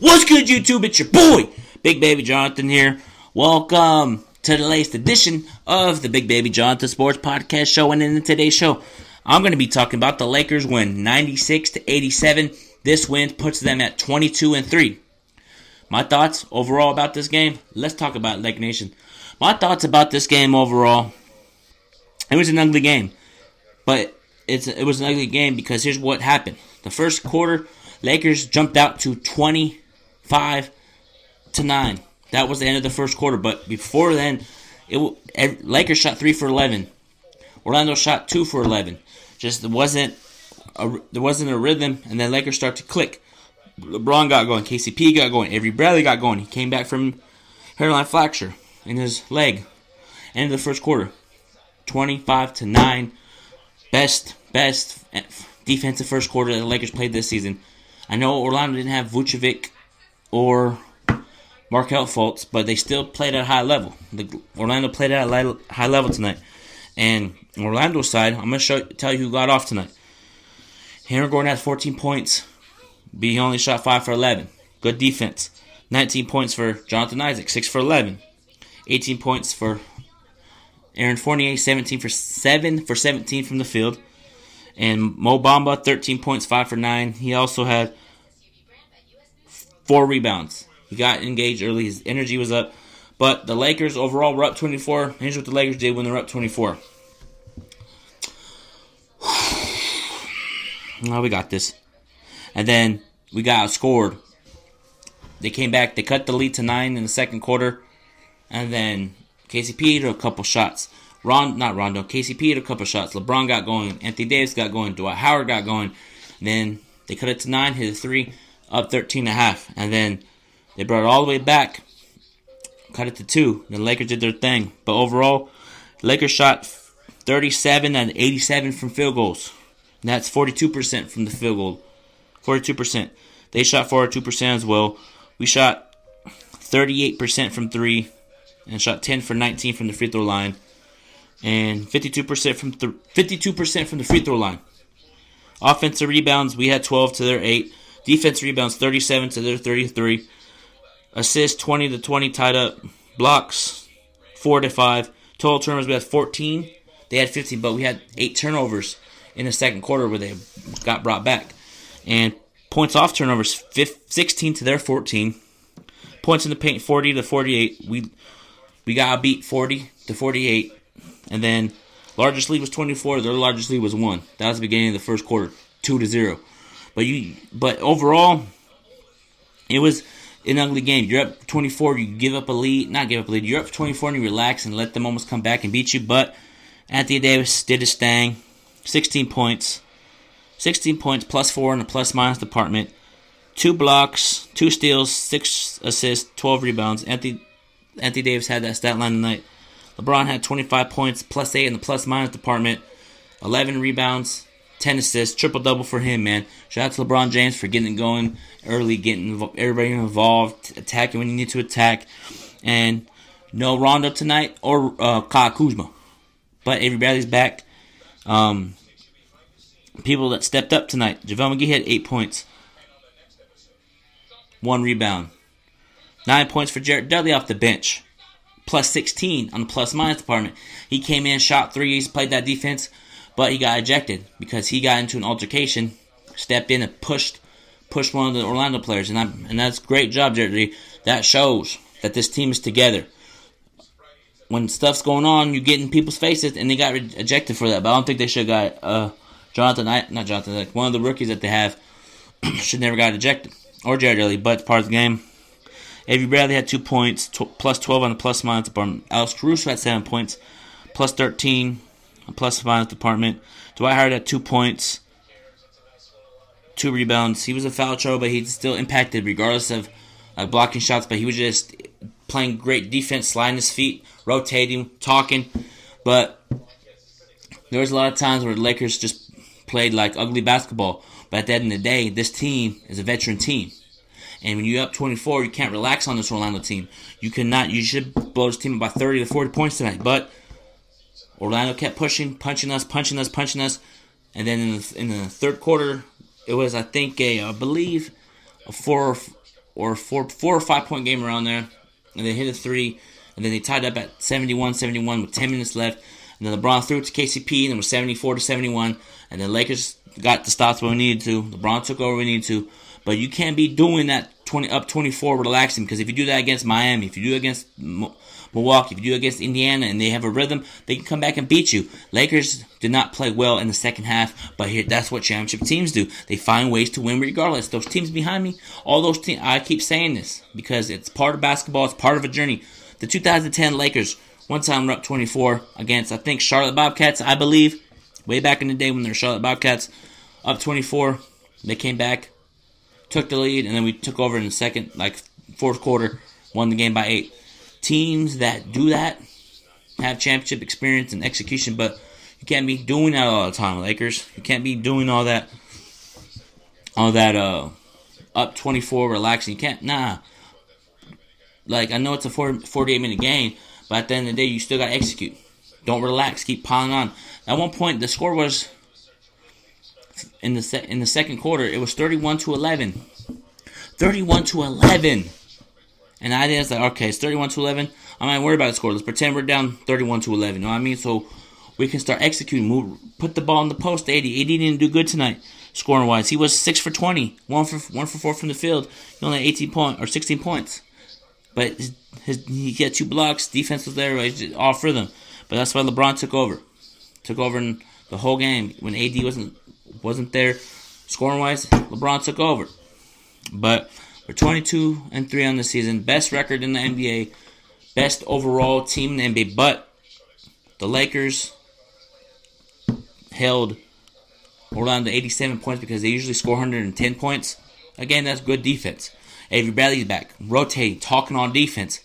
What's good, YouTube? It's your boy, Big Baby Jonathan here. Welcome to the latest edition of the Big Baby Jonathan Sports Podcast Show. And in today's show, I'm going to be talking about the Lakers win 96 to 87. This win puts them at 22 and 3. My thoughts overall about this game. Let's talk about Lake Nation. My thoughts about this game overall. It was an ugly game, but it's it was an ugly game because here's what happened. The first quarter, Lakers jumped out to 25 to 9. That was the end of the first quarter, but before then, it Lakers shot 3 for 11. Orlando shot 2 for 11. Just there wasn't a, there wasn't a rhythm and then Lakers start to click. LeBron got going, KCP got going, Avery Bradley got going. He came back from hairline fracture in his leg. End of the first quarter. 25 to 9. Best best eh, defensive first quarter that the Lakers played this season. I know Orlando didn't have Vucevic or Markelle Fultz, but they still played at a high level. The, Orlando played at a high level tonight. And Orlando's side, I'm going to show tell you who got off tonight. Aaron Gordon had 14 points, but he only shot 5 for 11. Good defense. 19 points for Jonathan Isaac, 6 for 11. 18 points for Aaron Fournier, 17 for 7 for 17 from the field. And Mo Bamba, 13 points, 5 for 9. He also had 4 rebounds. He got engaged early. His energy was up. But the Lakers overall were up 24. Here's what the Lakers did when they were up 24. Now we got this. And then we got outscored. They came back. They cut the lead to 9 in the second quarter. And then KCP hit a couple shots. Ron, not Rondo, KCP hit a couple shots. LeBron got going. Anthony Davis got going. Dwight Howard got going. Then they cut it to nine, hit a three, up 13 and a half. And then they brought it all the way back, cut it to two. The Lakers did their thing. But overall, Lakers shot 37 and 87 from field goals. And that's 42% from the field goal. 42%. They shot 42% as well. We shot 38% from three and shot 10 for 19 from the free throw line and 52% from th- 52% from the free throw line. Offensive rebounds, we had 12 to their 8. Defense rebounds 37 to their 33. Assists 20 to 20 tied up. Blocks 4 to 5. Total turnovers we had 14. They had 15, but we had 8 turnovers in the second quarter where they got brought back. And points off turnovers 16 to their 14. Points in the paint 40 to 48. We we got beat 40 to 48. And then largest lead was 24. Their largest lead was one. That was the beginning of the first quarter, two to zero. But you, but overall, it was an ugly game. You're up 24. You give up a lead, not give up a lead. You're up 24 and you relax and let them almost come back and beat you. But Anthony Davis did his thing. 16 points, 16 points plus four in the plus minus department. Two blocks, two steals, six assists, 12 rebounds. Anthony Anthony Davis had that stat line tonight. LeBron had 25 points, plus 8 in the plus minus department, 11 rebounds, 10 assists, triple double for him, man. Shout out to LeBron James for getting going early, getting everybody involved, attacking when you need to attack. And no Rondo tonight or uh, Kyle Kuzma. But everybody's back. Um, people that stepped up tonight. JaVale McGee had 8 points, 1 rebound. 9 points for Jared Dudley off the bench plus 16 on the plus minus department. He came in, shot three, threes, played that defense, but he got ejected because he got into an altercation, stepped in and pushed pushed one of the Orlando players, and i and that's great job, Jerry. That shows that this team is together. When stuff's going on, you get in people's faces, and they got re- ejected for that. But I don't think they should have got uh, Jonathan, not Jonathan, like one of the rookies that they have should never got ejected or Jared Dudley, but it's part of the game. Avery Bradley had two points, plus 12 on the plus minus. Alex Caruso had seven points, plus 13 on plus department. Dwight Howard had two points, two rebounds. He was a foul trouble, but he still impacted regardless of uh, blocking shots. But he was just playing great defense, sliding his feet, rotating, talking. But there was a lot of times where the Lakers just played like ugly basketball. But at the end of the day, this team is a veteran team. And when you're up 24, you can't relax on this Orlando team. You cannot. You should blow this team by 30 to 40 points tonight. But Orlando kept pushing, punching us, punching us, punching us. And then in the, in the third quarter, it was I think a I believe a four or four four or five point game around there, and they hit a three, and then they tied up at 71-71 with 10 minutes left. And then LeBron threw it to KCP, and it was 74 to 71. And then Lakers got the stops when we needed to. LeBron took over when we needed to. But you can't be doing that 20 up 24 relaxing because if you do that against Miami, if you do it against Milwaukee, if you do against Indiana and they have a rhythm, they can come back and beat you. Lakers did not play well in the second half, but here that's what championship teams do. They find ways to win regardless. Those teams behind me, all those teams, I keep saying this because it's part of basketball, it's part of a journey. The 2010 Lakers, one time were up 24 against, I think, Charlotte Bobcats, I believe, way back in the day when they were Charlotte Bobcats, up 24. They came back, took the lead, and then we took over in the second, like fourth quarter, won the game by eight. Teams that do that have championship experience and execution, but you can't be doing that all the time, Lakers. You can't be doing all that, all that uh, up twenty four relaxing. You can't, nah. Like I know it's a 40, 48 minute game, but at the end of the day, you still got to execute. Don't relax. Keep piling on. At one point, the score was in the se- in the second quarter. It was thirty one to eleven. 31 to 11. And I was like, okay, it's 31 to 11. I'm not worried about the score. Let's pretend we're down 31 to 11. You know what I mean? So we can start executing, move, put the ball in the post. AD. AD didn't do good tonight, scoring wise. He was six for 20, one for one for four from the field. He only had 18 points or 16 points, but his, his, he got two blocks. Defense was there, all for them. But that's why LeBron took over, took over in the whole game when AD wasn't wasn't there. Scoring wise, LeBron took over. But we're 22 and 3 on the season. Best record in the NBA. Best overall team in the NBA. But the Lakers held Orlando 87 points because they usually score 110 points. Again, that's good defense. Avery Bradley's back, rotating, talking on defense.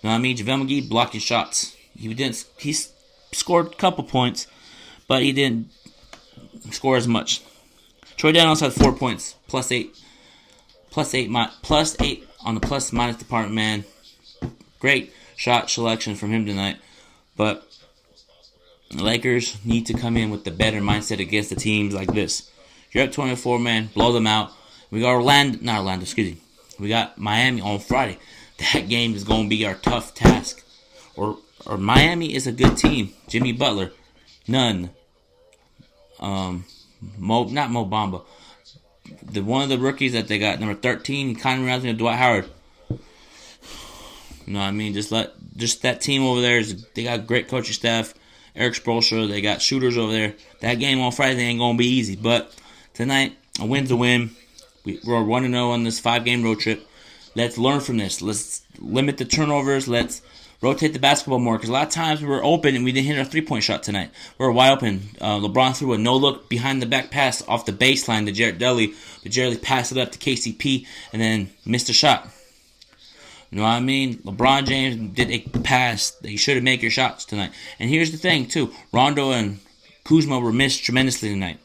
You know what I mean? JaVale McGee blocking shots. He didn't. He scored a couple points, but he didn't score as much. Troy Daniels had four points, plus eight plus eight, plus eight on the plus minus department, man. Great shot selection from him tonight. But the Lakers need to come in with the better mindset against the teams like this. You're up 24, man. Blow them out. We got Orlando, not Orlando, excuse me. We got Miami on Friday. That game is going to be our tough task. Or, or Miami is a good team. Jimmy Butler, none. Um, Mo, not Mo Bamba the one of the rookies that they got, number thirteen, kind of reminds me of Dwight Howard. You know what I mean? Just let just that team over there is they got great coaching staff. Erik Spoelstra, they got shooters over there. That game on Friday ain't gonna be easy, but tonight a win's a win. We, we're zero oh on this five game road trip. Let's learn from this. Let's limit the turnovers. Let's rotate the basketball more because a lot of times we were open and we didn't hit our three point shot tonight. We were wide open. Uh, LeBron threw a no look behind the back pass off the baseline to Jared Dudley, but Jared passed it up to KCP and then missed a shot. You know what I mean? LeBron James did a pass that should have made your shots tonight. And here's the thing too: Rondo and Kuzma were missed tremendously tonight.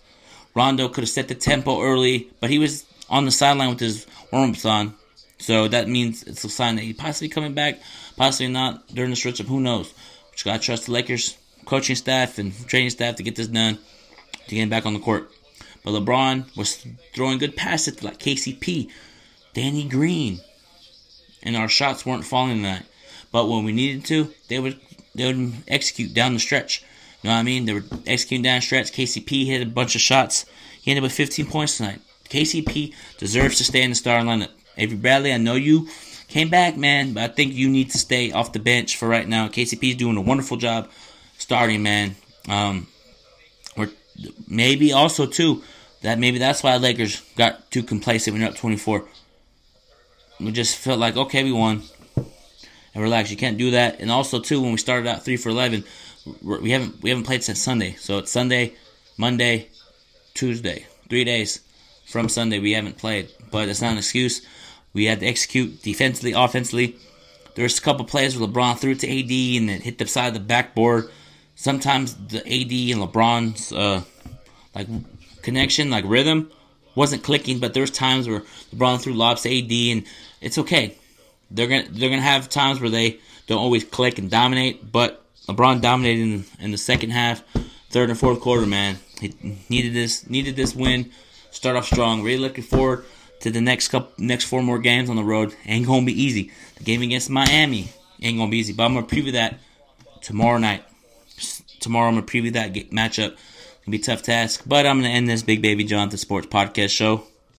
Rondo could have set the tempo early, but he was on the sideline with his warm-ups on. So that means it's a sign that he's possibly coming back. Possibly not during the stretch of who knows. But you gotta trust the Lakers coaching staff and training staff to get this done, to get him back on the court. But LeBron was throwing good passes to like KCP, Danny Green, and our shots weren't falling tonight. But when we needed to, they would they would execute down the stretch. You know what I mean? They were executing down the stretch. KCP hit a bunch of shots. He ended with 15 points tonight. KCP deserves to stay in the starting lineup. Avery Bradley, I know you came back, man. But I think you need to stay off the bench for right now. KCP is doing a wonderful job starting, man. Um, or maybe also too that maybe that's why Lakers got too complacent when you're up 24. We just felt like okay, we won, and relax. You can't do that. And also too, when we started out three for 11, we haven't we haven't played since Sunday. So it's Sunday, Monday, Tuesday, three days from Sunday we haven't played. But it's not an excuse. We had to execute defensively, offensively. There's a couple plays where LeBron threw it to AD and it hit the side of the backboard. Sometimes the AD and LeBron's uh, like connection, like rhythm, wasn't clicking. But there's times where LeBron threw lobs to AD, and it's okay. They're gonna they're gonna have times where they don't always click and dominate. But LeBron dominated in, in the second half, third and fourth quarter. Man, he needed this needed this win. Start off strong. Really looking forward to the next couple, next four more games on the road. Ain't gonna be easy. The game against Miami ain't gonna be easy, but I'm gonna preview that tomorrow night. Tomorrow I'm gonna preview that matchup. It's gonna be a tough task, but I'm gonna end this Big Baby Jonathan Sports Podcast show